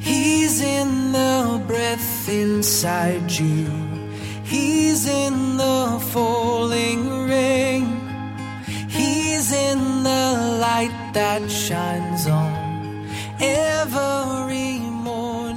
He's in the breath inside you. He's in the falling rain. He's in the light that shines on morning.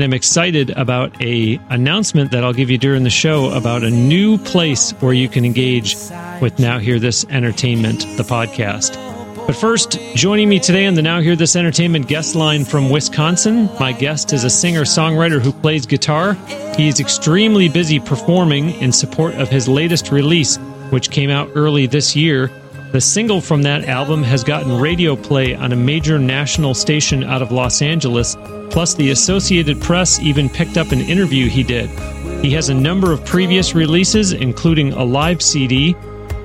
And I'm excited about a announcement that I'll give you during the show about a new place where you can engage with Now Hear This Entertainment, the podcast. But first, joining me today on the Now Hear This Entertainment guest line from Wisconsin, my guest is a singer songwriter who plays guitar. He is extremely busy performing in support of his latest release, which came out early this year. The single from that album has gotten radio play on a major national station out of Los Angeles, plus, the Associated Press even picked up an interview he did. He has a number of previous releases, including a live CD.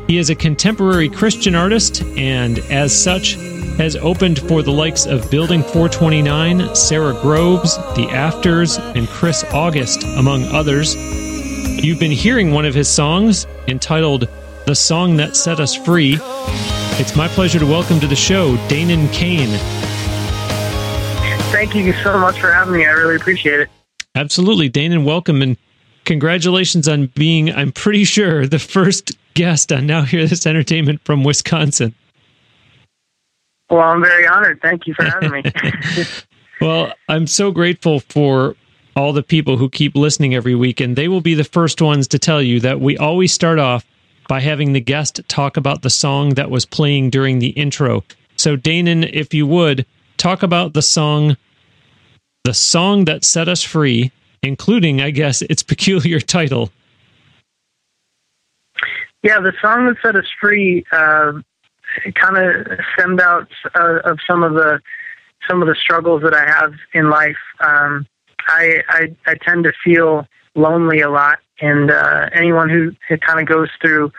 He is a contemporary Christian artist and, as such, has opened for the likes of Building 429, Sara Groves, The Afters, and Chris August, among others. You've been hearing one of his songs entitled The Song That Set Us Free. It's my pleasure to welcome to the show Danen Kane. Thank you so much for having me. I really appreciate it. Absolutely, Danen, welcome and congratulations on being, I'm pretty sure, the first guest on Now Hear This Entertainment from Wisconsin. Well, I'm very honored. Thank you for having me. well, I'm so grateful for all the people who keep listening every week, and they will be the first ones to tell you that we always start off by having the guest talk about the song that was playing during the intro. So, Danen, if you would, talk about the song, the song that set us free, including, I guess, its peculiar title. Yeah, the song that set us free uh, kind of stemmed out uh, of some of the some of the struggles that I have in life. Um, I, I I tend to feel lonely a lot, and uh, anyone who, who kind of goes through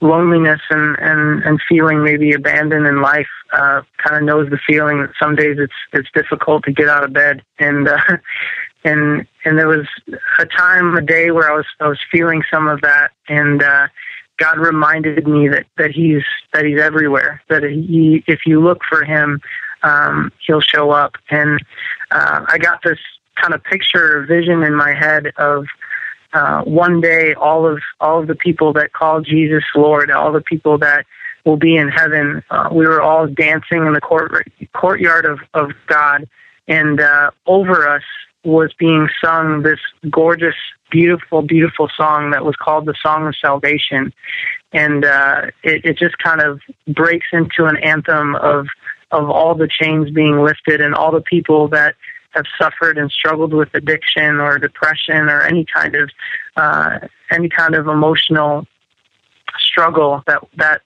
loneliness and, and, and feeling maybe abandoned in life uh, kind of knows the feeling that some days it's it's difficult to get out of bed. And uh, and and there was a time a day where I was I was feeling some of that. And uh, God reminded me that that he's that he's everywhere that he if you look for him um, he'll show up. And uh, I got this kind of picture or vision in my head of uh, one day all of all of the people that call Jesus Lord, all the people that will be in heaven, uh, we were all dancing in the court, courtyard of, of God, and uh, over us was being sung this gorgeous, beautiful, beautiful song that was called the Song of Salvation, and uh, it, it just kind of breaks into an anthem of of all the chains being lifted and all the people that have suffered and struggled with addiction or depression or any kind of uh, any kind of emotional struggle that that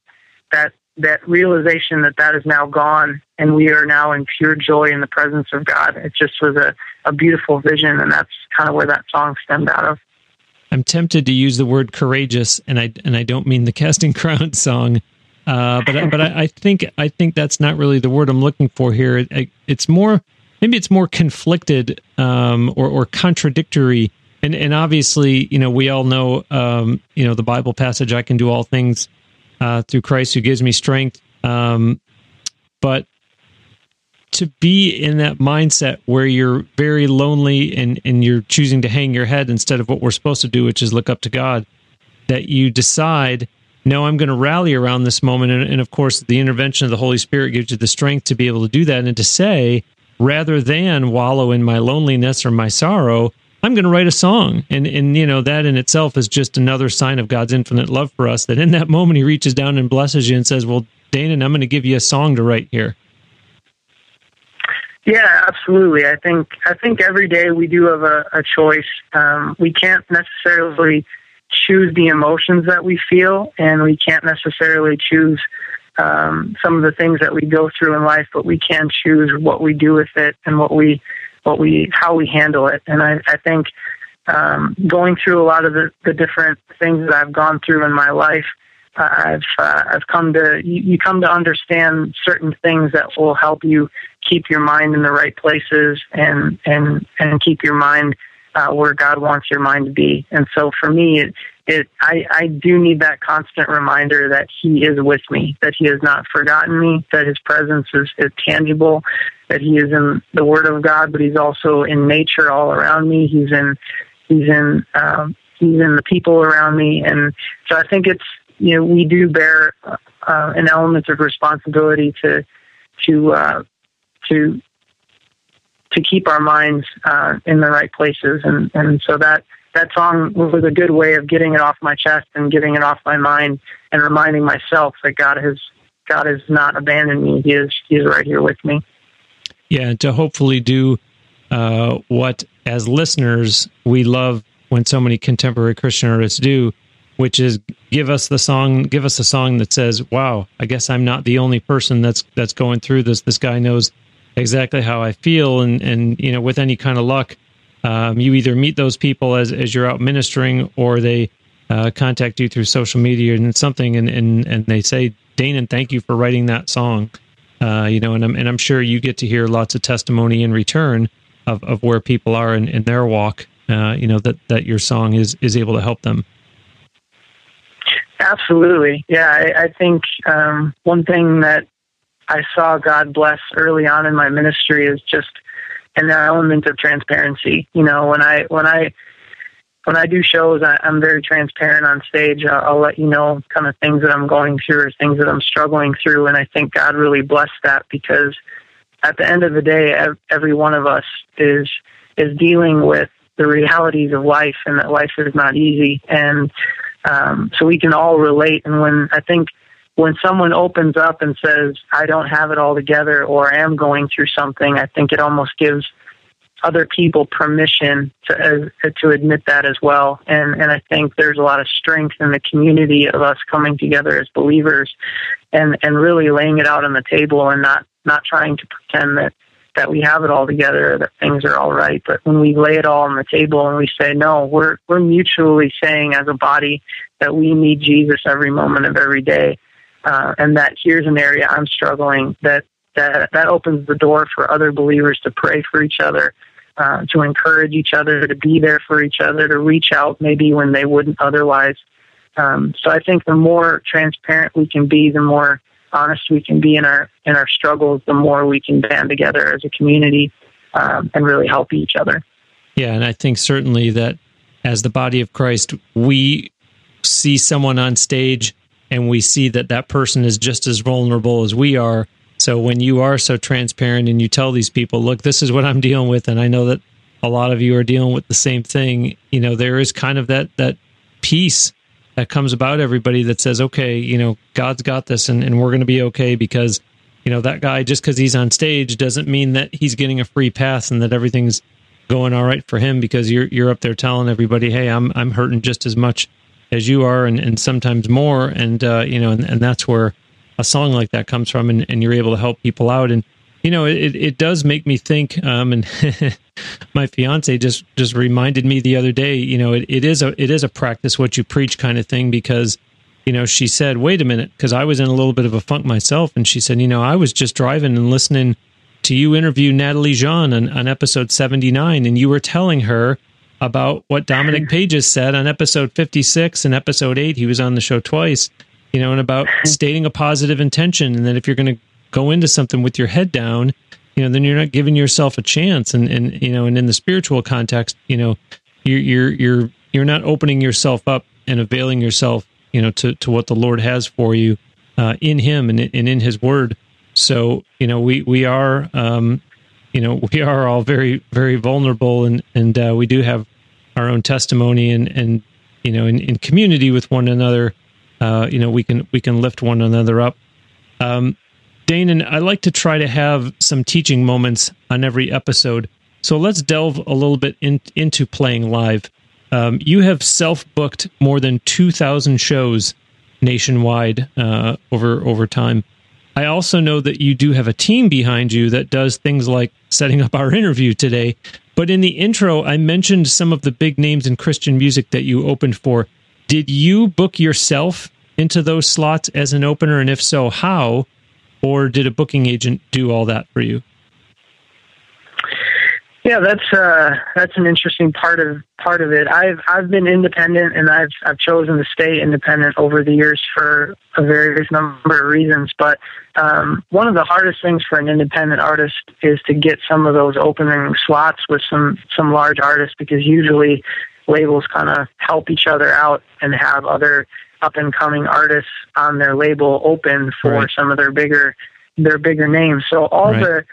that that realization that that is now gone and we are now in pure joy in the presence of God. It just was a, a beautiful vision and that's kind of where that song stemmed out of. I'm tempted to use the word courageous and I and I don't mean the casting crown song. Uh, but but I, I, think I think that's not really the word I'm looking for here. It, it's more maybe it's more conflicted um, or, or contradictory. And, and obviously, you know, we all know, um, you know, the Bible passage, I can do all things uh, through Christ who gives me strength. Um, but to be in that mindset where you're very lonely and, and you're choosing to hang your head instead of what we're supposed to do, which is look up to God, that you decide no, I'm going to rally around this moment. And, and, of course, the intervention of the Holy Spirit gives you the strength to be able to do that and to say, rather than wallow in my loneliness or my sorrow, I'm going to write a song. And, and, you know, that in itself is just another sign of God's infinite love for us that in that moment he reaches down and blesses you and says, well, Danen, I'm going to give you a song to write here. Yeah, absolutely. I think I think every day we do have a, a choice. Um, we can't necessarily choose the emotions that we feel, and we can't necessarily choose um, some of the things that we go through in life, but we can choose what we do with it and what we what we how we handle it. And I, I think um, going through a lot of the, the different things that I've gone through in my life, uh, I've uh, I've come to you, you come to understand certain things that will help you keep your mind in the right places and and and keep your mind uh, where God wants your mind to be. And so for me, it, it I, I do need that constant reminder that He is with me, that He has not forgotten me, that His presence is, is tangible, that He is in the Word of God, but He's also in nature all around me. He's in He's in um, He's in the people around me, and so I think it's you know we do bear uh, an element of responsibility to to uh, to to keep our minds uh, in the right places, and and so that that song was a good way of getting it off my chest and getting it off my mind, and reminding myself that God has God has not abandoned me. He is He is right here with me. Yeah, and to hopefully do uh, what as listeners we love when so many contemporary Christian artists do, which is give us the song, give us a song that says, "Wow, I guess I'm not the only person that's that's going through this. This guy knows exactly how I feel, and and you know, with any kind of luck, um, you either meet those people as as you're out ministering, or they uh, contact you through social media and something, and and and they say, Danen, thank you for writing that song. Uh, you know, and I'm and I'm sure you get to hear lots of testimony in return of, of where people are in, in their walk. Uh, you know that that your song is is able to help them. Absolutely, yeah. I, I think um, one thing that I saw God bless early on in my ministry is just an element of transparency. You know, when I when I when I do shows, I, I'm very transparent on stage. I'll, I'll let you know kind of things that I'm going through or things that I'm struggling through, and I think God really blessed that because at the end of the day, every one of us is is dealing with the realities of life, and that life is not easy, and um, so we can all relate. And when I think when someone opens up and says, I don't have it all together or I am going through something, I think it almost gives other people permission to uh, to admit that as well. And and I think there's a lot of strength in the community of us coming together as believers and and really laying it out on the table and not not trying to pretend that that we have it all together, that things are all right. But when we lay it all on the table and we say, no, we're we're mutually saying as a body that we need Jesus every moment of every day uh, and that here's an area I'm struggling, that, that, that opens the door for other believers to pray for each other, uh, to encourage each other, to be there for each other, to reach out maybe when they wouldn't otherwise. Um, so I think the more transparent we can be, the more honest we can be in our in our struggles, the more we can band together as a community um, and really help each other. Yeah, and I think certainly that as the body of Christ, we see someone on stage and we see that that person is just as vulnerable as we are. So when you are so transparent and you tell these people, look, this is what I'm dealing with, and I know that a lot of you are dealing with the same thing, you know, there is kind of that that peace that comes about everybody that says, okay, you know, God's got this and, and we're going to be okay because, you know, that guy, just because he's on stage doesn't mean that he's getting a free pass and that everything's going all right for him because you're, you're up there telling everybody, Hey, I'm, I'm hurting just as much as you are and, and sometimes more. And uh, you know and, and that's where a song like that comes from and, and you're able to help people out. And you know it, it does make me think um, and my fiance just just reminded me the other day you know it, it is a it is a practice what you preach kind of thing because you know she said wait a minute because i was in a little bit of a funk myself. And she said you know i was just driving and listening to you interview natalie jean on, on episode 79 and you were telling her about what Dominic Pages said on episode 56 and episode 8. He was on the show twice, you know, and about stating a positive intention. And that if you're going to go into something with your head down, you know, then you're not giving yourself a chance. And, and, you know, and in the spiritual context, you know, you're, you're, you're, you're not opening yourself up and availing yourself, you know, to to what the Lord has for you uh, in Him and, and in His Word. So you know, we we are, um, you know, we are all very very vulnerable, and and uh, we do have our own testimony, and and you know, in, in community with one another, uh, you know, we can we can lift one another up. Um, Dane and I like to try to have some teaching moments on every episode. So let's delve a little bit in, into playing live. Um, you have self booked more than 2,000 shows nationwide uh, over over time. I also know that you do have a team behind you that does things like setting up our interview today. But in the intro, I mentioned some of the big names in Christian music that you opened for. Did you book yourself into those slots as an opener? And if so, how? Or did a booking agent do all that for you? Yeah, that's uh, that's an interesting part of part of it. I've I've been independent and I've I've chosen to stay independent over the years for a various number of reasons. But um, one of the hardest things for an independent artist is to get some of those opening slots with some some large artists because usually labels kind of help each other out and have other up and coming artists on their label open for right. some of their bigger their bigger names. So all right. the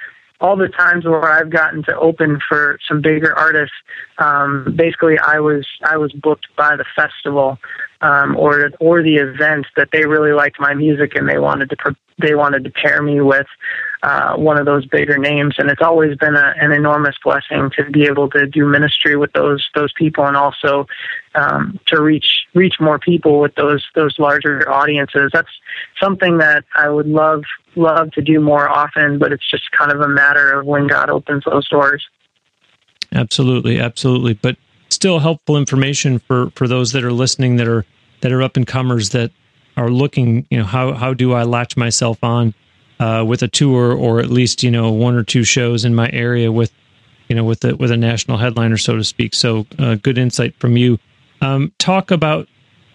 all the times where I've gotten to open for some bigger artists, um, basically I was I was booked by the festival um, or or the event that they really liked my music and they wanted to they wanted to pair me with uh, one of those bigger names. And it's always been a, an enormous blessing to be able to do ministry with those those people and also um, to reach reach more people with those those larger audiences. That's something that I would love love to do more often, but it's just kind of a matter of when God opens those doors. Absolutely, absolutely. But still helpful information for for those that are listening that are that are up and comers that are looking. You know, how how do I latch myself on uh, with a tour or at least you know one or two shows in my area with you know with a with a national headliner, so to speak. So uh, good insight from you. Um, talk about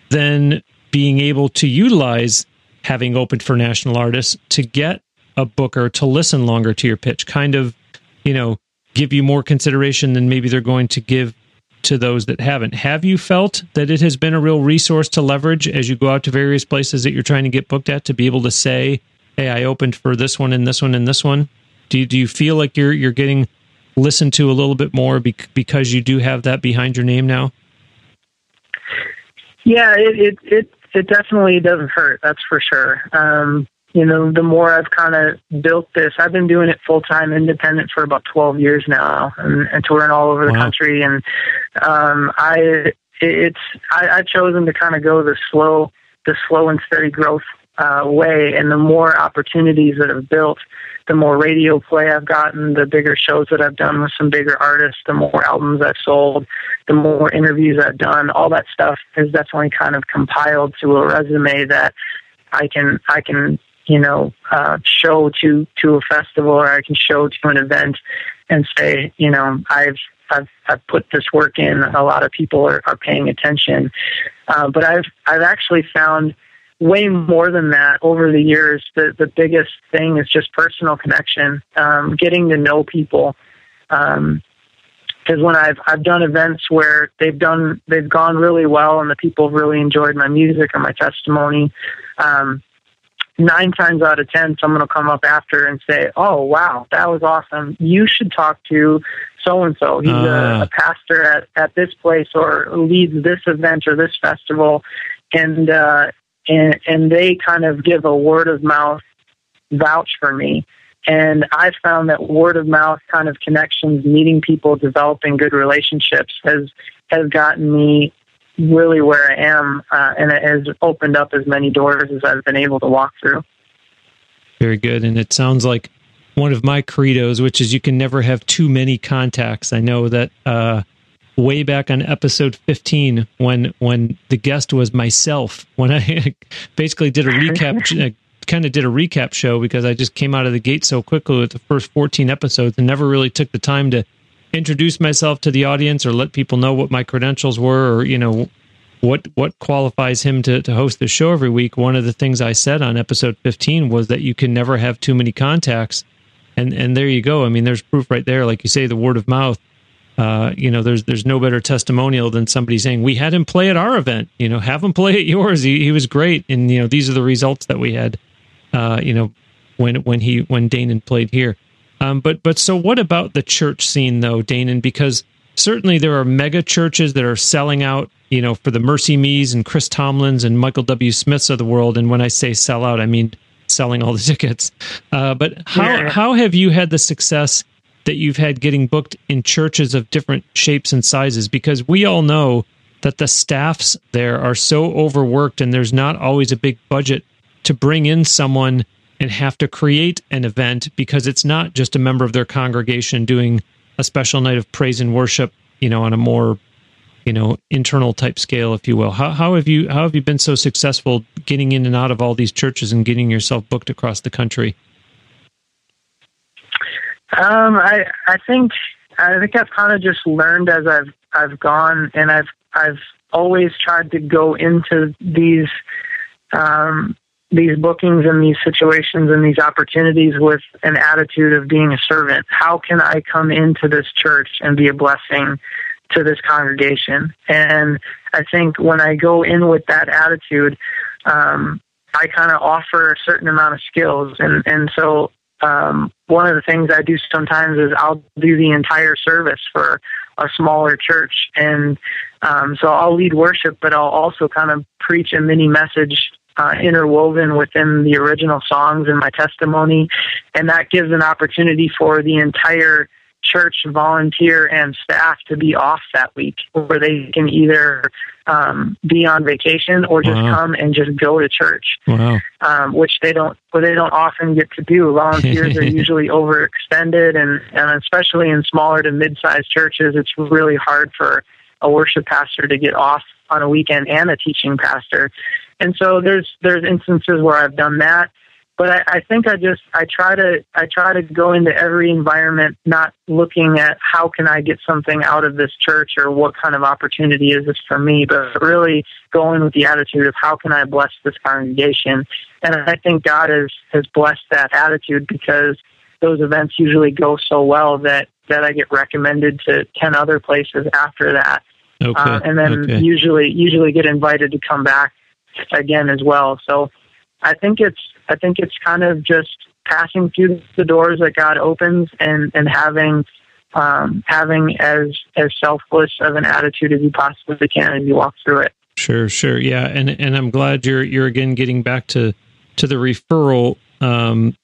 then being able to utilize having opened for national artists to get a booker to listen longer to your pitch, kind of, you know, give you more consideration than maybe they're going to give to those that haven't. Have you felt that it has been a real resource to leverage as you go out to various places that you're trying to get booked at to be able to say, "Hey, I opened for this one and this one and this one"? Do you, do you feel like you're you're getting listened to a little bit more because you do have that behind your name now? Yeah, it it it, it definitely doesn't hurt. That's for sure. Um, you know, the more I've kind of built this, I've been doing it full time, independent for about twelve years now, and, and touring all over the wow. country. And um, I, it's I, I've chosen to kind of go the slow, the slow and steady growth uh, way. And the more opportunities that I've built, the more radio play I've gotten, the bigger shows that I've done with some bigger artists, the more albums I've sold, the more interviews I've done, all that stuff is definitely kind of compiled to a resume that I can I can you know uh, show to to a festival or I can show to an event and say you know I've I've I've put this work in. A lot of people are, are paying attention, uh, but I've I've actually found way more than that over the years. The the biggest thing is just personal connection, um, getting to know people. Um, because when I've I've done events where they've done they've gone really well and the people have really enjoyed my music or my testimony, um, nine times out of ten, someone will come up after and say, "Oh, wow, that was awesome! You should talk to so and so. He's uh. a, a, pastor at at this place or leads this event or this festival." And uh, and and they kind of give a word of mouth vouch for me. And I found that word of mouth kind of connections, meeting people, developing good relationships has has gotten me really where I am, uh, and it has opened up as many doors as I've been able to walk through. Very good, and it sounds like one of my credos, which is you can never have too many contacts. I know that uh, way back on episode 15 when when the guest was myself when i basically did a recap kind of did a recap show because i just came out of the gate so quickly with the first 14 episodes and never really took the time to introduce myself to the audience or let people know what my credentials were or you know what what qualifies him to, to host the show every week one of the things i said on episode 15 was that you can never have too many contacts and and there you go i mean there's proof right there like you say the word of mouth uh, you know, there's there's no better testimonial than somebody saying we had him play at our event. You know, have him play at yours. He, he was great, and you know these are the results that we had. Uh, you know, when when he when Danen played here. Um, but but so what about the church scene though, Danen? Because certainly there are mega churches that are selling out. You know, for the MercyMe's and Chris Tomlins and Michael W. Smiths of the world. And when I say sell out, I mean selling all the tickets. Uh, but how yeah. how have you had the success? that you've had getting booked in churches of different shapes and sizes because we all know that the staffs there are so overworked and there's not always a big budget to bring in someone and have to create an event because it's not just a member of their congregation doing a special night of praise and worship, you know, on a more, you know, internal type scale, if you will. How, how have you how have you been so successful getting in and out of all these churches and getting yourself booked across the country? Um, I I think I think I've kind of just learned as I've I've gone, and I've I've always tried to go into these um, these bookings and these situations and these opportunities with an attitude of being a servant. How can I come into this church and be a blessing to this congregation? And I think when I go in with that attitude, um, I kind of offer a certain amount of skills, and and so um, one of the things I do sometimes is I'll do the entire service for a smaller church, and um, so I'll lead worship, but I'll also kind of preach a mini message uh, interwoven within the original songs and my testimony, and that gives an opportunity for the entire church volunteer and staff to be off that week where they can either um, be on vacation or just wow. come and just go to church wow. um, which they don't well, they don't often get to do volunteers are usually overextended and, and especially in smaller to mid-sized churches it's really hard for a worship pastor to get off on a weekend and a teaching pastor and so there's there's instances where I've done that but I, I think I just I try to I try to go into every environment not looking at how can I get something out of this church or what kind of opportunity is this for me, but really going with the attitude of how can I bless this congregation. And I think God has has blessed that attitude because those events usually go so well that that I get recommended to ten other places after that, okay. uh, and then okay. usually usually get invited to come back again as well. So I think it's I think it's kind of just passing through the doors that God opens and and having um, having as as selfless of an attitude as you possibly can as you walk through it. Sure, sure, yeah, and and I'm glad you're you're again getting back to to the referral um,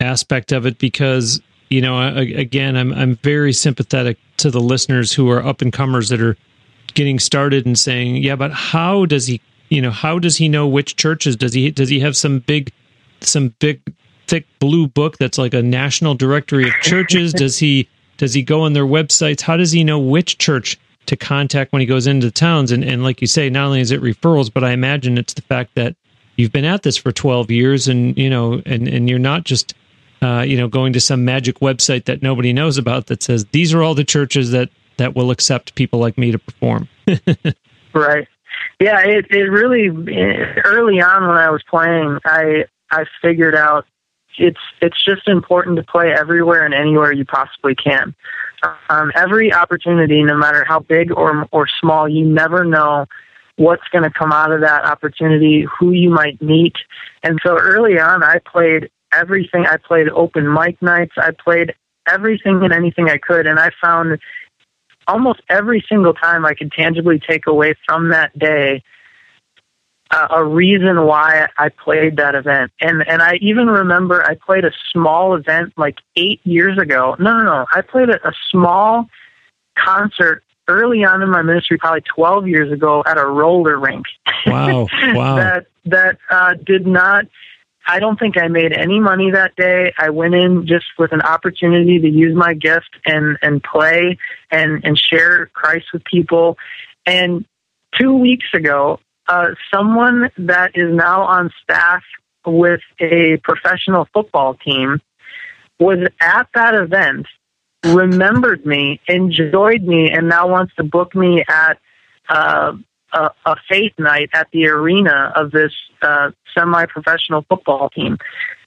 aspect of it because you know I, again I'm I'm very sympathetic to the listeners who are up and comers that are getting started and saying yeah but how does he you know how does he know which churches? Does he does he have some big some big thick blue book that's like a national directory of churches? Does he does he go on their websites? How does he know which church to contact when he goes into the towns? And, and like you say not only is it referrals but i imagine it's the fact that you've been at this for 12 years and you know and and you're not just uh, you know going to some magic website that nobody knows about that says these are all the churches that that will accept people like me to perform. Right yeah, it it really early on when I was playing, I I figured out it's it's just important to play everywhere and anywhere you possibly can. Um, every opportunity, no matter how big or or small, you never know what's going to come out of that opportunity, who you might meet. And so early on, I played everything. I played open mic nights. I played everything and anything I could, and I found almost every single time I could tangibly take away from that day uh, a reason why I played that event. And and I even remember I played a small event like eight years ago. No, no, no. I played a, a small concert early on in my ministry, probably 12 years ago, at a roller rink. Wow! Wow! that that uh, did not I don't think I made any money that day. I went in just with an opportunity to use my gift and and play and and share Christ with people. And two weeks ago, uh, someone that is now on staff with a professional football team was at that event, remembered me, enjoyed me, and now wants to book me at uh, a, a faith night at the arena of this uh, semi-professional football team,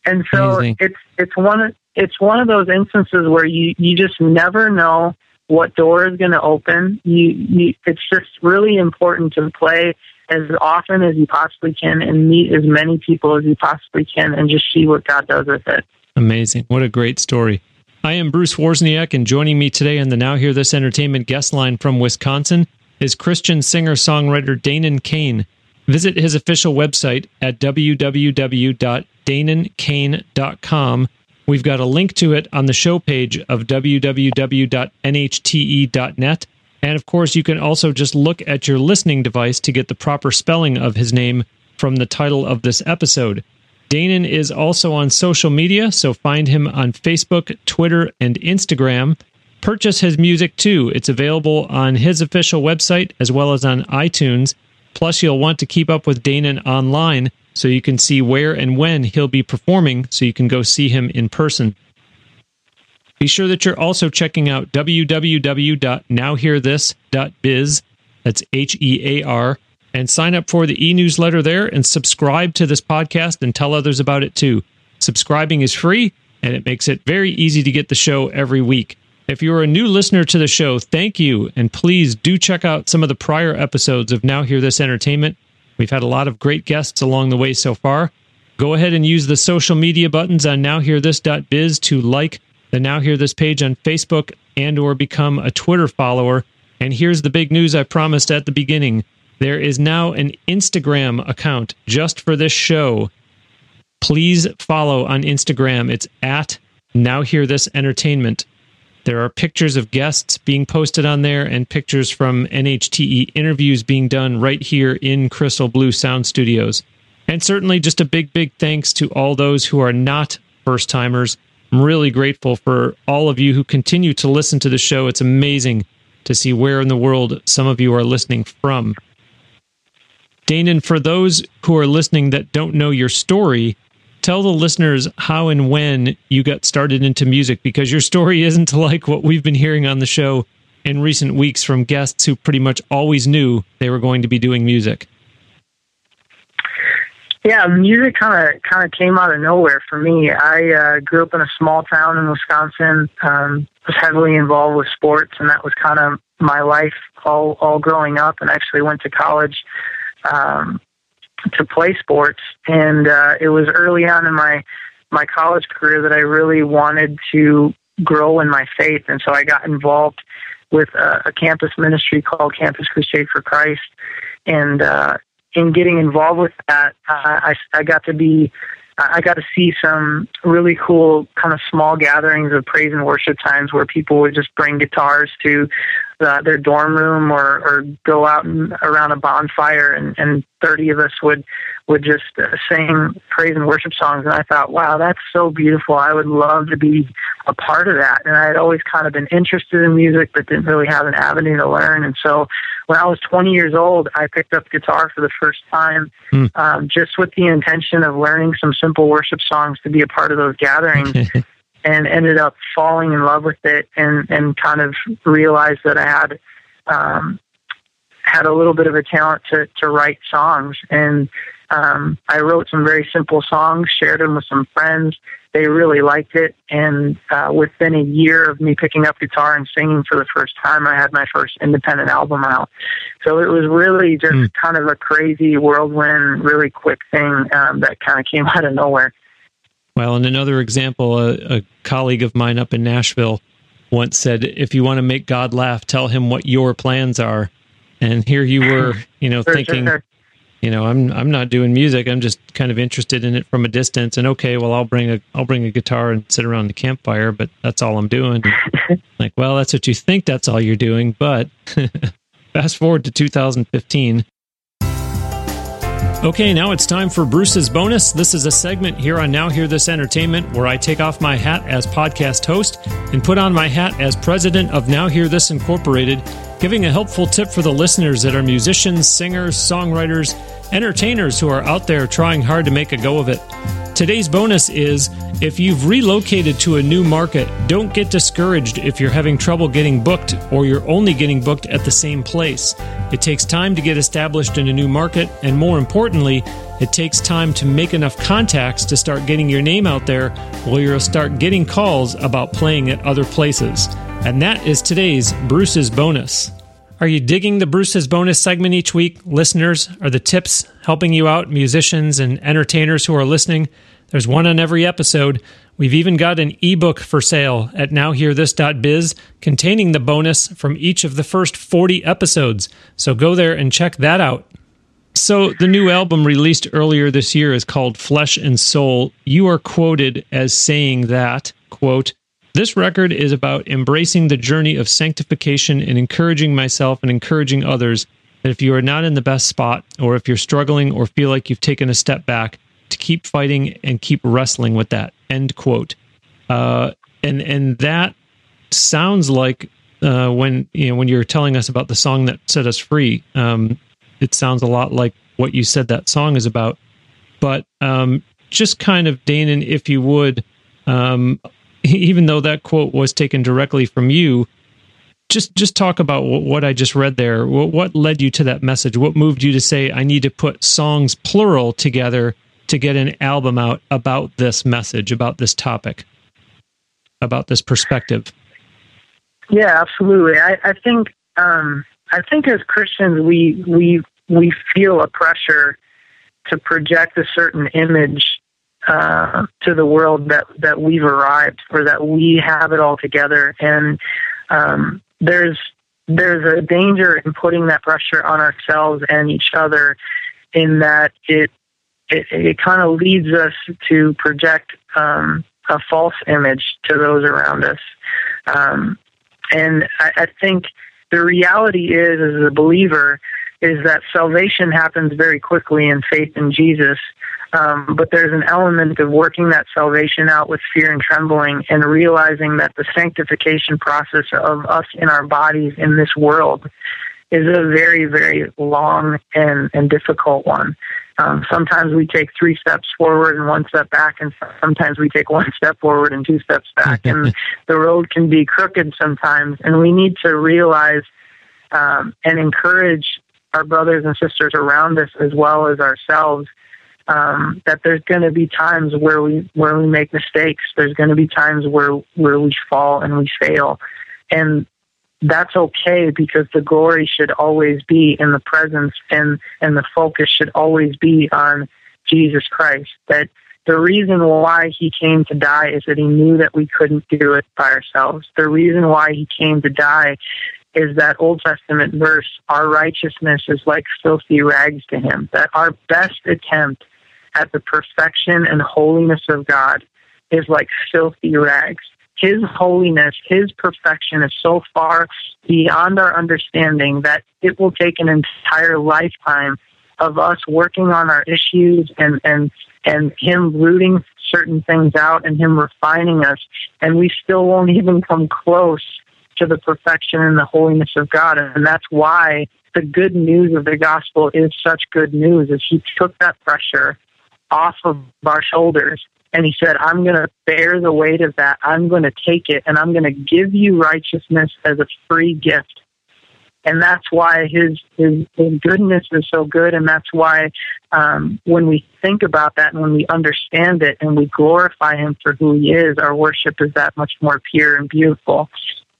and so Amazing. it's it's one it's one of those instances where you you just never know what door is going to open. You, you, it's just really important to play as often as you possibly can and meet as many people as you possibly can and just see what God does with it. Amazing. What a great story. I am Bruce Wozniak, and joining me today on the Now Hear This Entertainment guest line from Wisconsin is Christian singer songwriter Danen Kane. Visit his official website at www.danenkane.com. We've got a link to it on the show page of www.nhte.net. And of course, you can also just look at your listening device to get the proper spelling of his name from the title of this episode. Danen is also on social media, so find him on Facebook, Twitter, and Instagram. Purchase his music too. It's available on his official website as well as on iTunes. Plus, you'll want to keep up with Danen online so you can see where and when he'll be performing so you can go see him in person. Be sure that you're also checking out www.nowhearthis.biz. That's H E A R. And sign up for the e newsletter there and subscribe to this podcast and tell others about it too. Subscribing is free and it makes it very easy to get the show every week. If you're a new listener to the show, thank you. And please do check out some of the prior episodes of Now Hear This Entertainment. We've had a lot of great guests along the way so far. Go ahead and use the social media buttons on nowhearthis.biz to like the Now Hear This page on Facebook and or become a Twitter follower. And here's the big news I promised at the beginning. There is now an Instagram account just for this show. Please follow on Instagram. It's at Now Hear This Entertainment. There are pictures of guests being posted on there and pictures from NHTE interviews being done right here in Crystal Blue Sound Studios. And certainly just a big, big thanks to all those who are not first timers. I'm really grateful for all of you who continue to listen to the show. It's amazing to see where in the world some of you are listening from. Danen, for those who are listening that don't know your story, tell the listeners how and when you got started into music because your story isn't like what we've been hearing on the show in recent weeks from guests who pretty much always knew they were going to be doing music. Yeah, music kind of kind of came out of nowhere for me. I uh, grew up in a small town in Wisconsin. Um, was heavily involved with sports, and that was kind of my life all all growing up. And actually went to college um, to play sports, and uh, it was early on in my my college career that I really wanted to grow in my faith, and so I got involved with a, a campus ministry called Campus Crusade for Christ, and uh, in getting involved with that, I, I got to be I got to see some really cool kind of small gatherings of praise and worship times where people would just bring guitars to uh, their dorm room or, or go out and around a bonfire and, and 30 of us would would just uh, sing praise and worship songs. And I thought wow that's so beautiful. I would love to be a part of that. And I had always kind of been interested in music but didn't really have an avenue to learn. And so when I was 20 years old I picked up guitar for the first time mm. um, just with the intention of learning some simple worship songs to be a part of those gatherings and ended up falling in love with it and and kind of realized that I had um, had a little bit of a talent to to write songs and um, I wrote some very simple songs, shared them with some friends. They really liked it, and uh, within a year of me picking up guitar and singing for the first time, I had my first independent album out. So it was really just mm. kind of a crazy whirlwind, really quick thing um, that kind of came out of nowhere. Well, and another example, a, a colleague of mine up in Nashville once said, if you want to make God laugh, tell him what your plans are. And here you were, you know, thinking, you know, I'm I'm not doing music. I'm just kind of interested in it from a distance. And okay, well, I'll bring a I'll bring a guitar and sit around the campfire, but that's all I'm doing. like, well, that's what you think. That's all you're doing. But fast forward to 2015, Okay, now it's time for Bruce's bonus. This is a segment here on Now Hear This Entertainment where I take off my hat as podcast host and put on my hat as president of Now Hear This Incorporated, giving a helpful tip for the listeners that are musicians, singers, songwriters, entertainers who are out there trying hard to make a go of it. Today's bonus is if you've relocated to a new market, don't get discouraged if you're having trouble getting booked or you're only getting booked at the same place. It takes time to get established in a new market, and more importantly, it takes time to make enough contacts to start getting your name out there while you'll start getting calls about playing at other places. And that is today's Bruce's bonus. Are you digging the Bruce's bonus segment each week? Listeners, are the tips helping you out, musicians and entertainers who are listening? There's one on every episode. We've even got an ebook for sale at nowhearthis.biz containing the bonus from each of the first 40 episodes. So go there and check that out. So, the new album released earlier this year is called Flesh and Soul. You are quoted as saying that, quote, this record is about embracing the journey of sanctification and encouraging myself and encouraging others that if you are not in the best spot, or if you're struggling or feel like you've taken a step back, to keep fighting and keep wrestling with that. End quote. Uh, and and that sounds like uh, when you know when you're telling us about the song that set us free. Um, it sounds a lot like what you said that song is about. But um, just kind of, Danen, if you would, um, even though that quote was taken directly from you, just just talk about what, I just read there. What, what led you to that message? What moved you to say I need to put songs plural together to get an album out about this message, about this topic, about this perspective? Yeah, absolutely. I, I think um, I think as Christians, we we we feel a pressure to project a certain image uh, to the world that that we've arrived or that we have it all together, and um, there's there's a danger in putting that pressure on ourselves and each other, in that it it, it kind of leads us to project um, a false image to those around us, um, and I, I think the reality is, as a believer, is that salvation happens very quickly in faith in Jesus. Um, but there's an element of working that salvation out with fear and trembling and realizing that the sanctification process of us in our bodies in this world is a very, very long and, and difficult one. Um, sometimes we take three steps forward and one step back, and sometimes we take one step forward and two steps back. and the road can be crooked sometimes, and we need to realize um, and encourage our brothers and sisters around us as well as ourselves um, that there's going to be times where we where we make mistakes. There's going to be times where where we fall and we fail, and that's okay because the glory should always be in the presence and and the focus should always be on Jesus Christ. That the reason why he came to die is that he knew that we couldn't do it by ourselves. The reason why he came to die is that Old Testament verse our righteousness is like filthy rags to him that our best attempt at the perfection and holiness of God is like filthy rags his holiness, His perfection is so far beyond our understanding that it will take an entire lifetime of us working on our issues and, and, and Him rooting certain things out and Him refining us. And we still won't even come close to the perfection and the holiness of God. And that's why the good news of the gospel is such good news is He took that pressure off of our shoulders and he said, I'm going to bear the weight of that. I'm going to take it and I'm going to give you righteousness as a free gift. And that's why his, his, his goodness is so good. And that's why um, when we think about that and when we understand it and we glorify him for who he is, our worship is that much more pure and beautiful.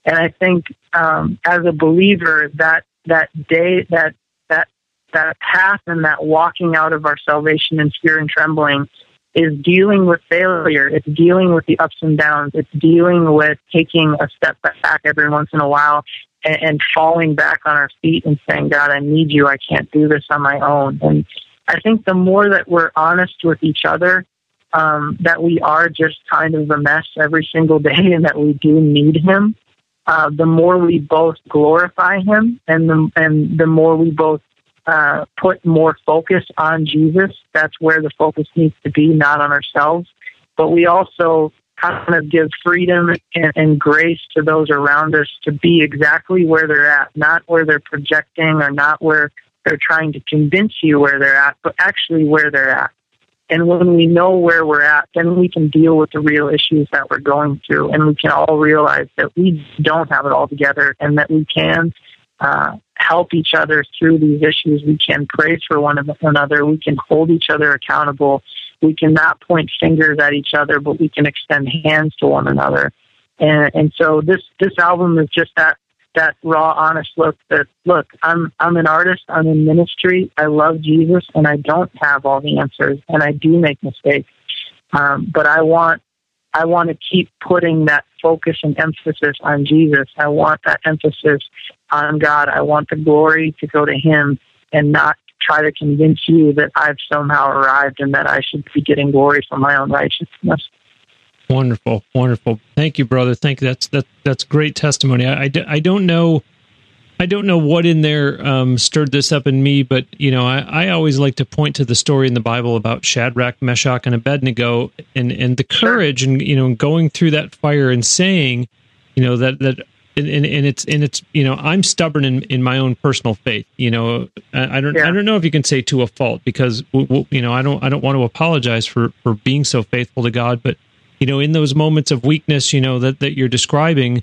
And I think um, as a believer, that that day, that that that path and that walking out of our salvation in fear and trembling is dealing with failure. It's dealing with the ups and downs. It's dealing with taking a step back every once in a while and, and falling back on our feet and saying, God, I need you. I can't do this on my own. And I think the more that we're honest with each other, um, that we are just kind of a mess every single day and that we do need Him, uh, the more we both glorify Him and the, and the more we both uh, put more focus on Jesus. That's where the focus needs to be, not on ourselves. But we also kind of give freedom and, and grace to those around us to be exactly where they're at, not where they're projecting or not where they're trying to convince you where they're at, but actually where they're at. And when we know where we're at, then we can deal with the real issues that we're going through. And we can all realize that we don't have it all together and that we can uh, help each other through these issues. We can pray for one another. We can hold each other accountable. We can not point fingers at each other, but we can extend hands to one another. And, and so this, this album is just that that raw, honest look that look, I'm I'm an artist, I'm in ministry, I love Jesus, and I don't have all the answers, and I do make mistakes. Um, but I want I want to keep putting that focus and emphasis on Jesus. I want that emphasis on God. I want the glory to go to Him and not try to convince you that I've somehow arrived and that I should be getting glory for my own righteousness. Wonderful, wonderful. Thank you, brother. Thank you. That's that. That's great testimony. I, I, I don't know, I don't know what in there um, stirred this up in me, but you know, I, I always like to point to the story in the Bible about Shadrach, Meshach, and Abednego, and and the courage, and you know, going through that fire and saying, you know, that that. And, and, and it's and it's you know I'm stubborn in, in my own personal faith you know I, I don't yeah. I don't know if you can say to a fault because you know I don't I don't want to apologize for for being so faithful to God but you know, in those moments of weakness, you know, that, that you're describing,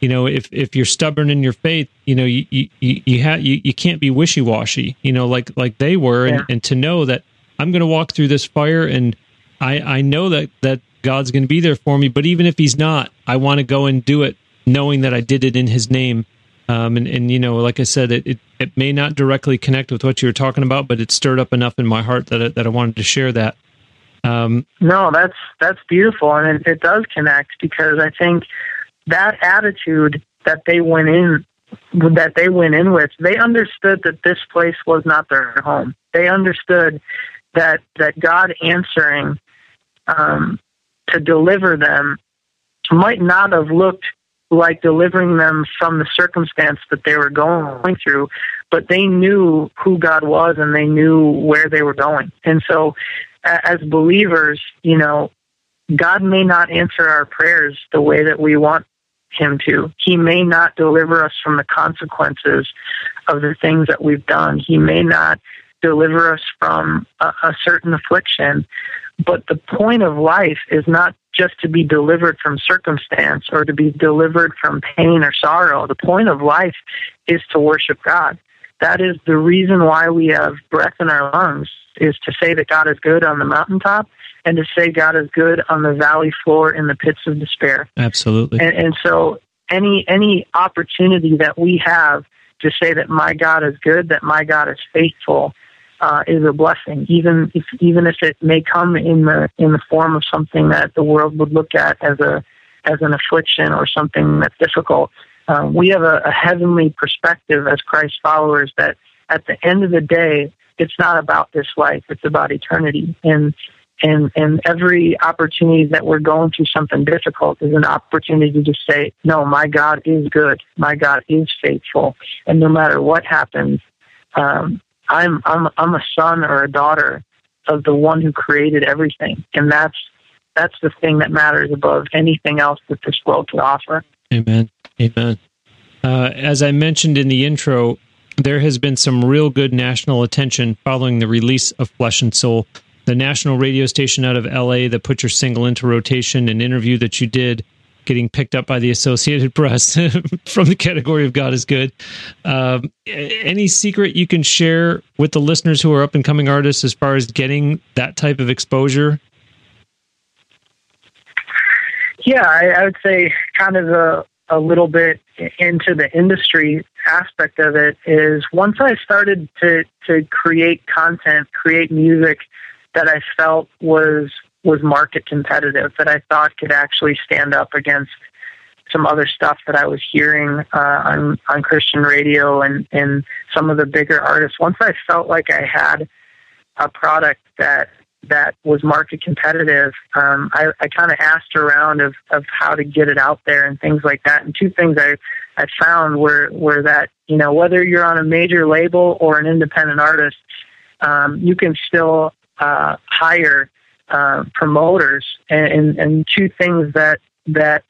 you know, if, if you're stubborn in your faith, you know, you, you, you, ha- you, you can't be wishy washy, you know, like, like they were. Yeah. And, and to know that I'm going to walk through this fire and I, I know that, that God's going to be there for me, but even if he's not, I want to go and do it knowing that I did it in his name. Um, and, and, you know, like I said, it, it, it, may not directly connect with what you were talking about, but it stirred up enough in my heart that, that I wanted to share that. Um, no, that's that's beautiful, and it, it does connect because I think that attitude that they went in that they went in with, they understood that this place was not their home. They understood that that God answering um, to deliver them might not have looked like delivering them from the circumstance that they were going through, but they knew who God was and they knew where they were going. And so as believers, you know, God may not answer our prayers the way that we want him to. He may not deliver us from the consequences of the things that we've done. He may not deliver us from a, a certain affliction. But the point of life is not just to be delivered from circumstance or to be delivered from pain or sorrow. The point of life is to worship God. That is the reason why we have breath in our lungs is to say that God is good on the mountaintop and to say God is good on the valley floor in the pits of despair. Absolutely. And, and so any any opportunity that we have to say that my God is good, that my God is faithful, uh, is a blessing. Even if even if it may come in the in the form of something that the world would look at as a as an affliction or something that's difficult. Um, we have a, a heavenly perspective as Christ followers that at the end of the day, it's not about this life; it's about eternity. And and and every opportunity that we're going through something difficult is an opportunity to say, "No, my God is good. My God is faithful." And no matter what happens, um, I'm I'm I'm a son or a daughter of the one who created everything, and that's that's the thing that matters above anything else that this world can offer. Amen. Amen. Uh, as I mentioned in the intro, there has been some real good national attention following the release of Flesh and Soul. The national radio station out of LA that put your single into rotation, an interview that you did, getting picked up by the Associated Press from the category of God is Good. Um, any secret you can share with the listeners who are up and coming artists as far as getting that type of exposure? Yeah, I, I would say kind of a, a little bit into the industry aspect of it is once I started to to create content, create music that I felt was was market competitive, that I thought could actually stand up against some other stuff that I was hearing uh, on on Christian radio and and some of the bigger artists. Once I felt like I had a product that that was market competitive, um, I, I kind of asked around of, of how to get it out there and things like that. And two things I, I found were, were that, you know, whether you're on a major label or an independent artist, um, you can still uh, hire uh, promoters and, and, and two things that, that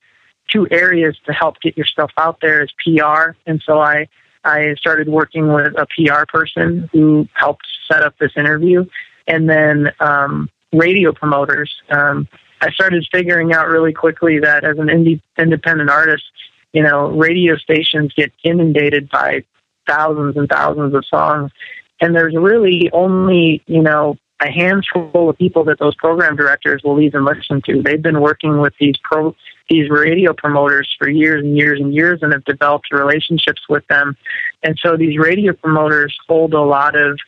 two areas to help get your stuff out there is PR. And so I, I started working with a PR person who helped set up this interview and then um, radio promoters. Um, I started figuring out really quickly that as an indie, independent artist, you know, radio stations get inundated by thousands and thousands of songs, and there's really only you know a handful of people that those program directors will even listen to. They've been working with these pro these radio promoters for years and years and years and have developed relationships with them. And so these radio promoters hold a lot of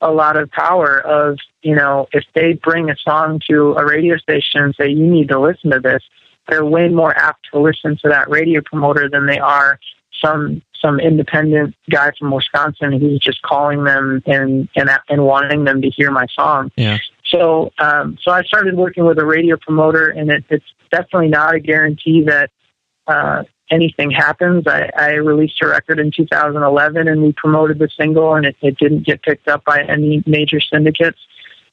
a lot of power of, you know, if they bring a song to a radio station and say, you need to listen to this, they're way more apt to listen to that radio promoter than they are some some independent guy from Wisconsin who's just calling them and and and wanting them to hear my song. Yeah. So um, so I started working with a radio promoter, and it, it's definitely not a guarantee that uh, anything happens. I, I released a record in 2011, and we promoted the single, and it, it didn't get picked up by any major syndicates.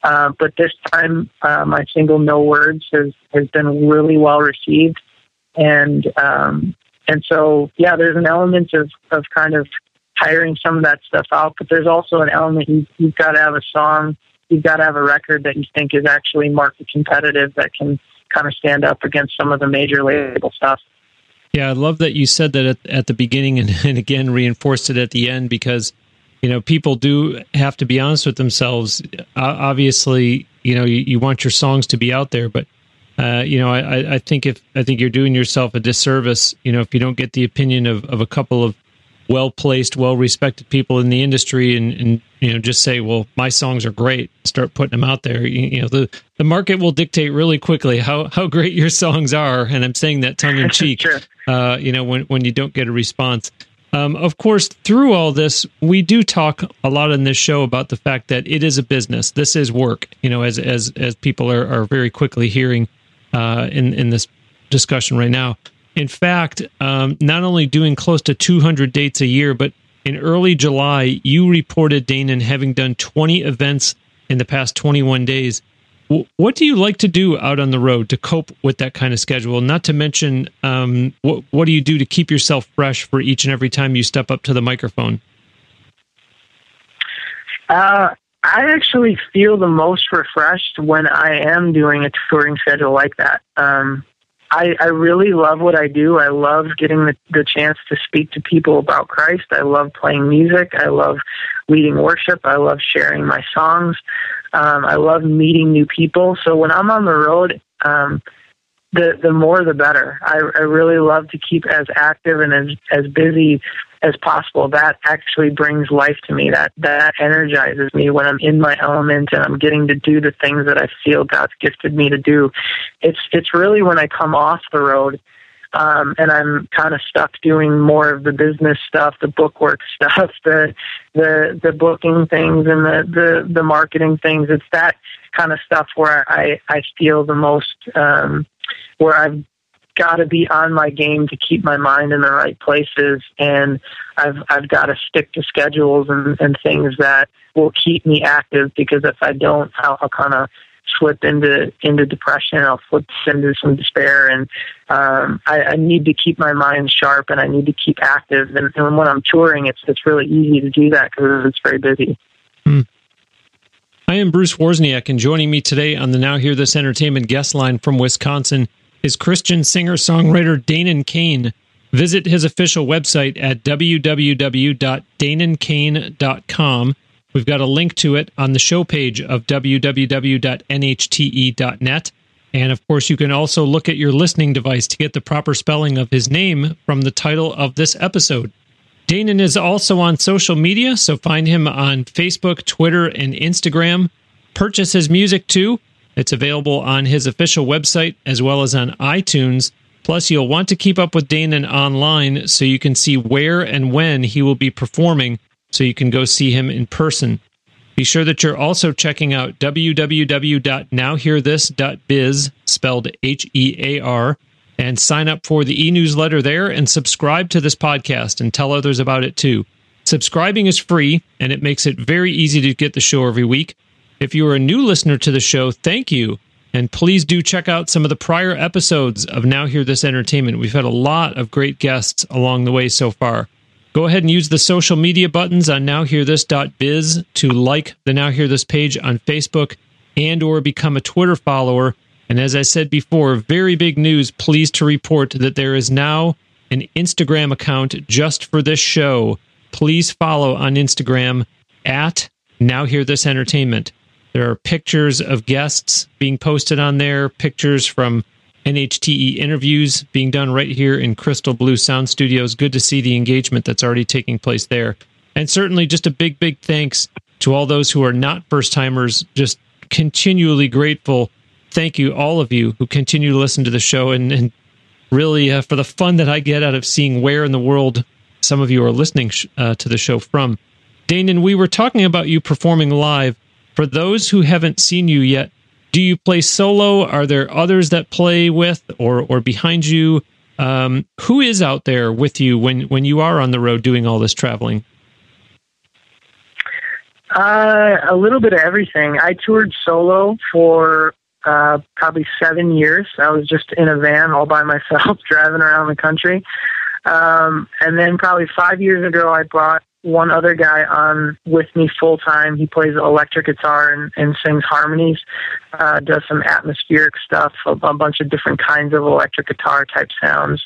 Uh, but this time, uh, my single "No Words" has has been really well received, and um, and so yeah, there's an element of of kind of hiring some of that stuff out, but there's also an element you, you've got to have a song, you've got to have a record that you think is actually market competitive that can kind of stand up against some of the major label stuff. Yeah, I love that you said that at, at the beginning and, and again reinforced it at the end because you know people do have to be honest with themselves. Uh, obviously, you know you, you, want your songs to be out there, but uh, you know I, I think if I think you're doing yourself a disservice, you know if you don't get the opinion of, of a couple of well placed, well respected people in the industry, and, and you know just say, well, my songs are great. Start putting them out there. You, you, know the the market will dictate really quickly how how great your songs are, and I'm saying that tongue in cheek. sure. uh, you know when when you don't get a response. Um, of course, through all this, we do talk a lot in this show about the fact that it is a business. This is work. You know, as as as people are, are very quickly hearing uh, in in this discussion right now. In fact, um, not only doing close to 200 dates a year, but in early July, you reported, Danen, having done 20 events in the past 21 days. What do you like to do out on the road to cope with that kind of schedule? Not to mention, um, what, what do you do to keep yourself fresh for each and every time you step up to the microphone? Uh, I actually feel the most refreshed when I am doing a touring schedule like that. Um, I, I really love what I do. I love getting the, the chance to speak to people about Christ. I love playing music. I love leading worship. I love sharing my songs. Um, I love meeting new people. So when I'm on the road, um, the the more the better. I, I really love to keep as active and as as busy as possible. That actually brings life to me. That that energizes me when I'm in my element and I'm getting to do the things that I feel God's gifted me to do. It's it's really when I come off the road um, and I'm kind of stuck doing more of the business stuff, the bookwork stuff, the the the booking things, and the the the marketing things. It's that kind of stuff where I I feel the most um, where I've got to be on my game to keep my mind in the right places, and I've I've got to stick to schedules and, and things that will keep me active. Because if I don't, I'll, I'll kind of slip into into depression. I'll slip into some despair, and um, I, I need to keep my mind sharp, and I need to keep active. And, and when I'm touring, it's it's really easy to do that because it's very busy. Hmm. I am Bruce Wozniak, and joining me today on the Now Hear This Entertainment guest line from Wisconsin is Christian singer songwriter Danen Kane. Visit his official website at www.danenkane.com. We've got a link to it on the show page of www.nhte.net. And of course, you can also look at your listening device to get the proper spelling of his name from the title of this episode. Danen is also on social media, so find him on Facebook, Twitter, and Instagram. Purchase his music too it's available on his official website as well as on iTunes. Plus, you'll want to keep up with Danen online so you can see where and when he will be performing so you can go see him in person. Be sure that you're also checking out www.nowhearthis.biz, spelled H E A R, and sign up for the e newsletter there and subscribe to this podcast and tell others about it too. Subscribing is free and it makes it very easy to get the show every week. If you are a new listener to the show, thank you. And please do check out some of the prior episodes of Now Hear This Entertainment. We've had a lot of great guests along the way so far. Go ahead and use the social media buttons on nowhearthis.biz to like the Now Hear This page on Facebook and or become a Twitter follower. And as I said before, very big news, pleased to report that there is now an Instagram account just for this show. Please follow on Instagram at Now Hear This Entertainment. There are pictures of guests being posted on there, pictures from NHTE interviews being done right here in Crystal Blue Sound Studios. Good to see the engagement that's already taking place there. And certainly just a big, big thanks to all those who are not first timers, just continually grateful. Thank you, all of you who continue to listen to the show and, and really uh, for the fun that I get out of seeing where in the world some of you are listening sh- uh, to the show from. Danen, we were talking about you performing live. For those who haven't seen you yet, do you play solo? Are there others that play with or or behind you? Um, who is out there with you when when you are on the road doing all this traveling? Uh, a little bit of everything. I toured solo for uh, probably seven years. I was just in a van all by myself driving around the country. Um, and then probably five years ago, I brought one other guy on with me full time. He plays electric guitar and, and sings harmonies, uh, does some atmospheric stuff, a, a bunch of different kinds of electric guitar type sounds.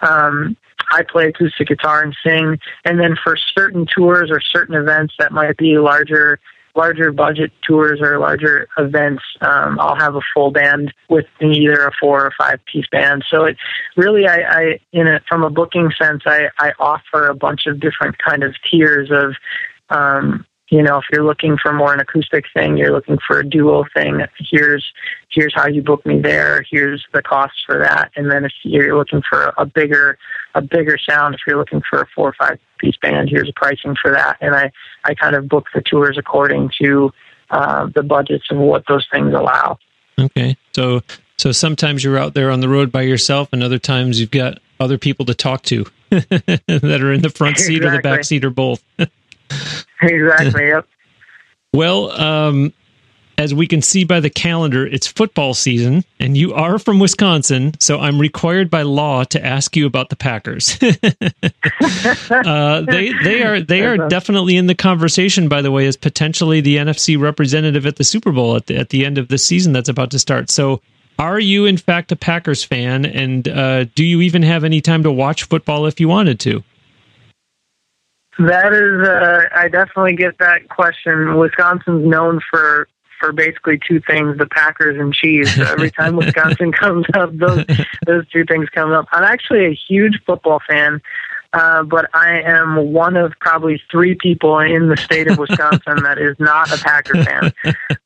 Um, I play acoustic guitar and sing, and then for certain tours or certain events that might be larger larger budget tours or larger events, um, I'll have a full band with either a four or five piece band. So it really, I, I in a, from a booking sense, I, I offer a bunch of different kind of tiers of, um, you know, if you're looking for more an acoustic thing, you're looking for a duo thing. Here's here's how you book me there. Here's the cost for that. And then if you're looking for a bigger a bigger sound, if you're looking for a four or five piece band, here's the pricing for that. And I I kind of book the tours according to uh, the budgets and what those things allow. Okay, so so sometimes you're out there on the road by yourself, and other times you've got other people to talk to that are in the front seat exactly. or the back seat or both. exactly. Yep. Well, um, as we can see by the calendar, it's football season, and you are from Wisconsin, so I'm required by law to ask you about the Packers. uh, they they are they are definitely in the conversation, by the way, as potentially the NFC representative at the Super Bowl at the, at the end of the season that's about to start. So, are you in fact a Packers fan, and uh, do you even have any time to watch football if you wanted to? That is, uh, I definitely get that question. Wisconsin's known for for basically two things: the Packers and cheese. So every time Wisconsin comes up, those those two things come up. I'm actually a huge football fan. Uh, but I am one of probably three people in the state of Wisconsin that is not a Packer fan.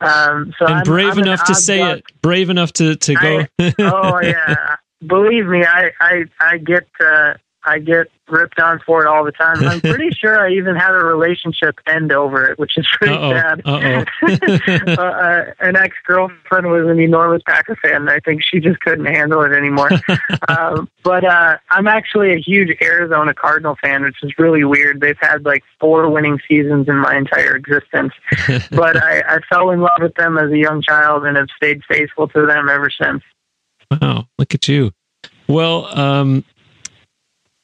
Um, so and I'm, brave I'm enough to say duck. it, brave enough to to go. I, oh yeah, believe me, I I I get uh, I get ripped on for it all the time. I'm pretty sure I even had a relationship end over it, which is pretty Uh-oh. sad. uh, uh, an ex girlfriend was an enormous Packer fan, and I think she just couldn't handle it anymore. uh, but uh, I'm actually a huge Arizona Cardinal fan, which is really weird. They've had like four winning seasons in my entire existence, but I, I fell in love with them as a young child and have stayed faithful to them ever since. Wow, look at you. Well, um,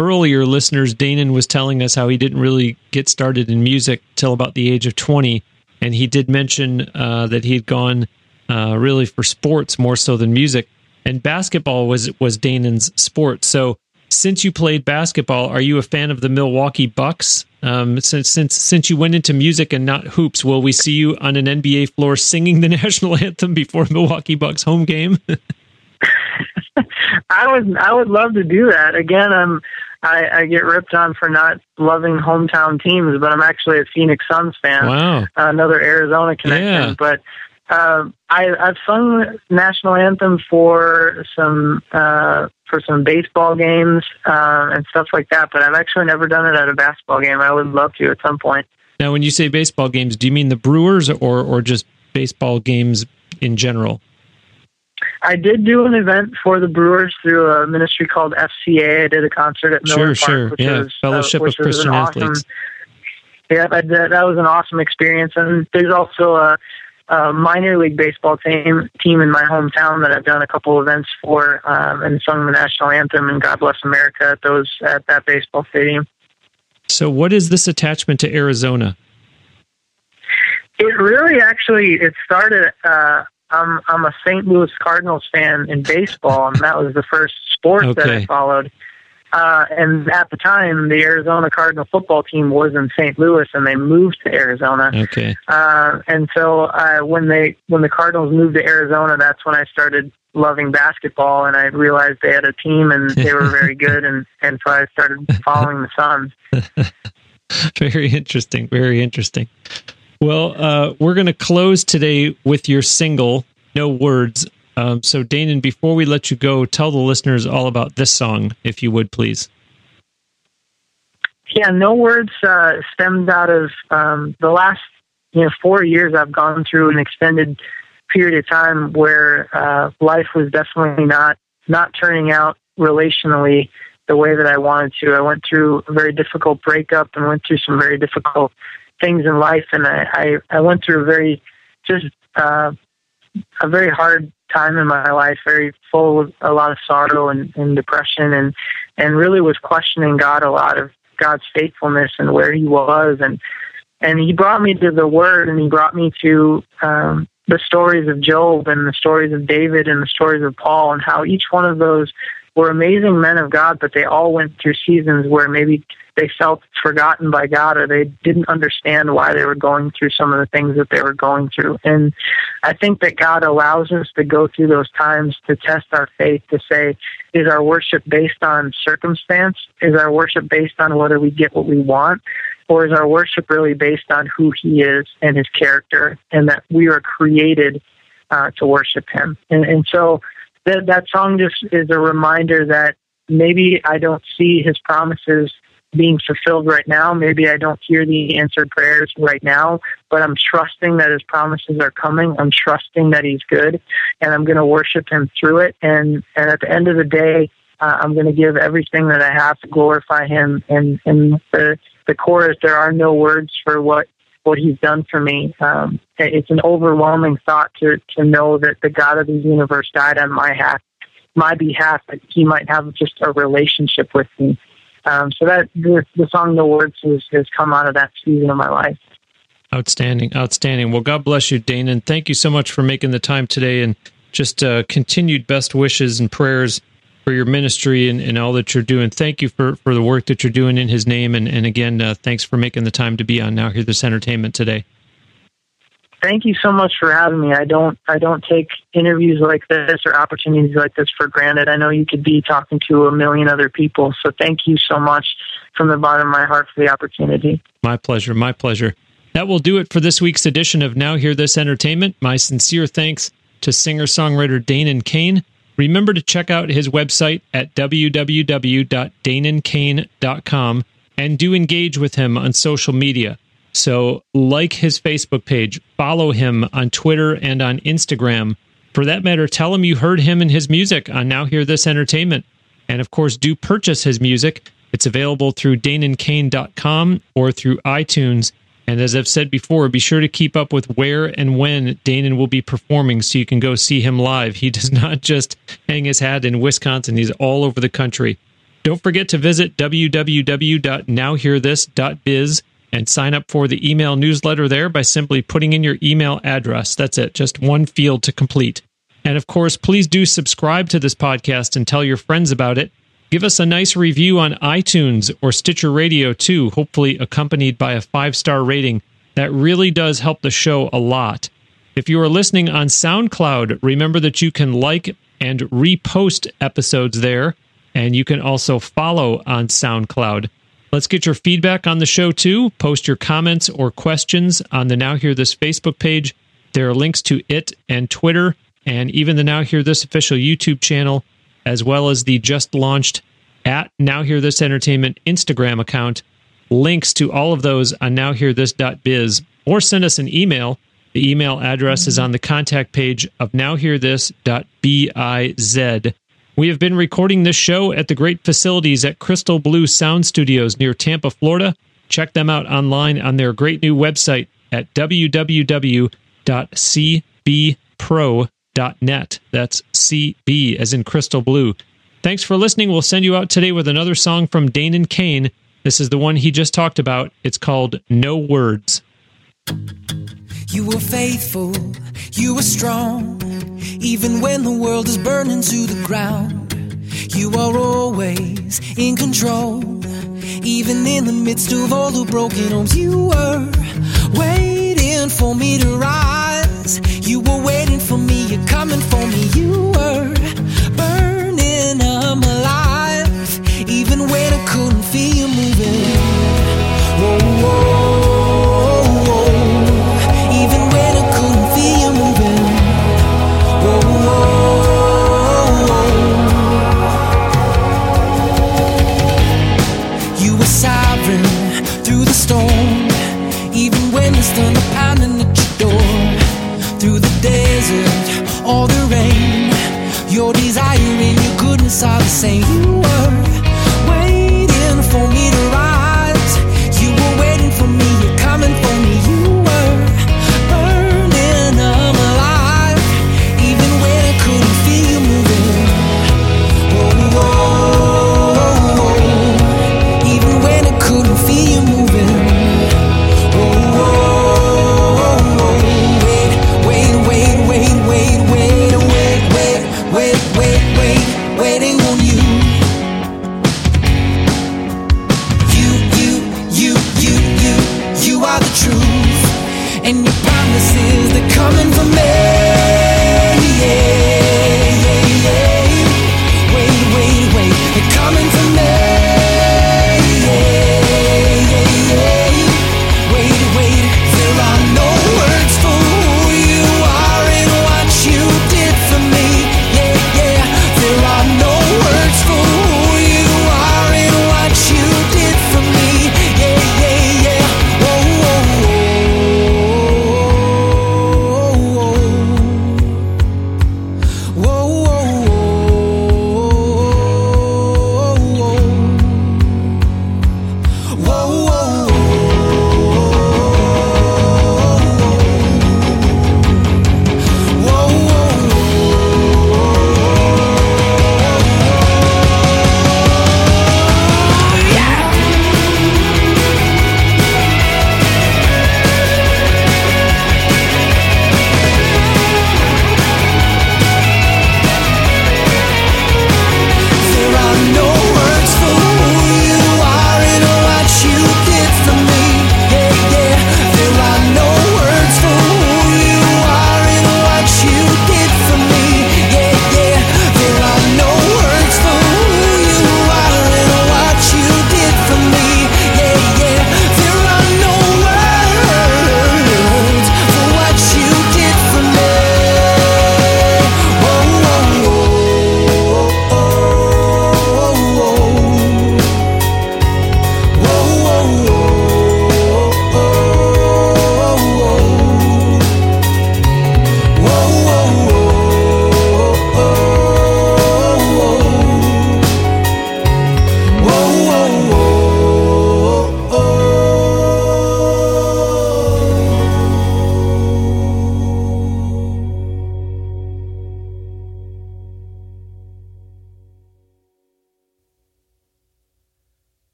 earlier listeners, Danen was telling us how he didn't really get started in music till about the age of 20. And he did mention uh, that he had gone uh, really for sports more so than music. And basketball was, was Danen's sport. So since you played basketball, are you a fan of the Milwaukee Bucks? Um, since since since you went into music and not hoops, will we see you on an NBA floor singing the national anthem before Milwaukee Bucks home game? I would I would love to do that. Again, I'm I, I get ripped on for not loving hometown teams, but I'm actually a Phoenix Suns fan. Wow. another Arizona connection. Yeah. But uh, I, I've sung national anthem for some uh, for some baseball games uh, and stuff like that, but I've actually never done it at a basketball game. I would love to at some point. Now, when you say baseball games, do you mean the Brewers or or just baseball games in general? I did do an event for the Brewers through a ministry called FCA. I did a concert at Miller sure, Park, sure, which yeah, was, Fellowship uh, of Christian awesome, Athletes. Yeah, that, that was an awesome experience. And there's also a, a minor league baseball team team in my hometown that I've done a couple events for um, and sung the national anthem and God Bless America at those at that baseball stadium. So, what is this attachment to Arizona? It really actually it started. Uh, I'm I'm a St. Louis Cardinals fan in baseball, and that was the first sport that I followed. Uh, and at the time, the Arizona Cardinal football team was in St. Louis, and they moved to Arizona. Okay. Uh, and so uh, when they when the Cardinals moved to Arizona, that's when I started loving basketball, and I realized they had a team and they were very good, and and so I started following the Suns. Very interesting. Very interesting. Well, uh, we're going to close today with your single, No Words. Um, so, Danen, before we let you go, tell the listeners all about this song, if you would, please. Yeah, no words uh, stemmed out of um, the last you know four years. I've gone through an extended period of time where uh, life was definitely not not turning out relationally the way that I wanted to. I went through a very difficult breakup and went through some very difficult things in life, and I I, I went through a very just uh, a very hard time in my life, very full of a lot of sorrow and, and depression, and and really was questioning God a lot of God's faithfulness and where He was, and and He brought me to the Word, and He brought me to um, the stories of Job and the stories of David and the stories of Paul, and how each one of those were amazing men of God, but they all went through seasons where maybe they felt forgotten by God or they didn't understand why they were going through some of the things that they were going through. And I think that God allows us to go through those times to test our faith to say, is our worship based on circumstance? Is our worship based on whether we get what we want? Or is our worship really based on who He is and His character and that we are created uh, to worship Him? And, and so that, that song just is a reminder that maybe I don't see His promises being fulfilled right now. Maybe I don't hear the answered prayers right now, but I'm trusting that his promises are coming. I'm trusting that he's good and I'm going to worship him through it. And, and at the end of the day, uh, I'm going to give everything that I have to glorify him. And, and the, the chorus, there are no words for what, what he's done for me. Um, it's an overwhelming thought to, to know that the God of the universe died on my behalf, my behalf, that he might have just a relationship with me. Um, so that the, the song "The Words" has, has come out of that season of my life. Outstanding, outstanding. Well, God bless you, Dane, and thank you so much for making the time today, and just uh, continued best wishes and prayers for your ministry and, and all that you're doing. Thank you for, for the work that you're doing in His name, and and again, uh, thanks for making the time to be on Now Hear This Entertainment today. Thank you so much for having me. I don't I don't take interviews like this or opportunities like this for granted. I know you could be talking to a million other people, so thank you so much from the bottom of my heart for the opportunity. My pleasure, my pleasure. That will do it for this week's edition of Now Hear This Entertainment. My sincere thanks to singer songwriter Danen Kane. Remember to check out his website at www.danenkane.com and do engage with him on social media. So, like his Facebook page, follow him on Twitter and on Instagram. For that matter, tell him you heard him and his music on Now Hear This Entertainment. And of course, do purchase his music. It's available through danenkane.com or through iTunes. And as I've said before, be sure to keep up with where and when Danen will be performing so you can go see him live. He does not just hang his hat in Wisconsin, he's all over the country. Don't forget to visit www.nowhearthis.biz and sign up for the email newsletter there by simply putting in your email address. That's it, just one field to complete. And of course, please do subscribe to this podcast and tell your friends about it. Give us a nice review on iTunes or Stitcher Radio too, hopefully accompanied by a five star rating. That really does help the show a lot. If you are listening on SoundCloud, remember that you can like and repost episodes there, and you can also follow on SoundCloud. Let's get your feedback on the show too. Post your comments or questions on the Now Hear This Facebook page. There are links to it and Twitter, and even the Now Hear This official YouTube channel, as well as the just launched at Now Hear This Entertainment Instagram account. Links to all of those on nowhearthis.biz, or send us an email. The email address is on the contact page of nowhearthis.biz. We have been recording this show at the great facilities at Crystal Blue Sound Studios near Tampa, Florida. Check them out online on their great new website at www.cbpro.net. That's CB as in Crystal Blue. Thanks for listening. We'll send you out today with another song from Danen Kane. This is the one he just talked about. It's called No Words. You were faithful, you were strong, even when the world is burning to the ground. You are always in control, even in the midst of all the broken homes. You were waiting for me to rise. You were waiting for me, you're coming for me. You were burning, I'm alive, even when I couldn't feel moving.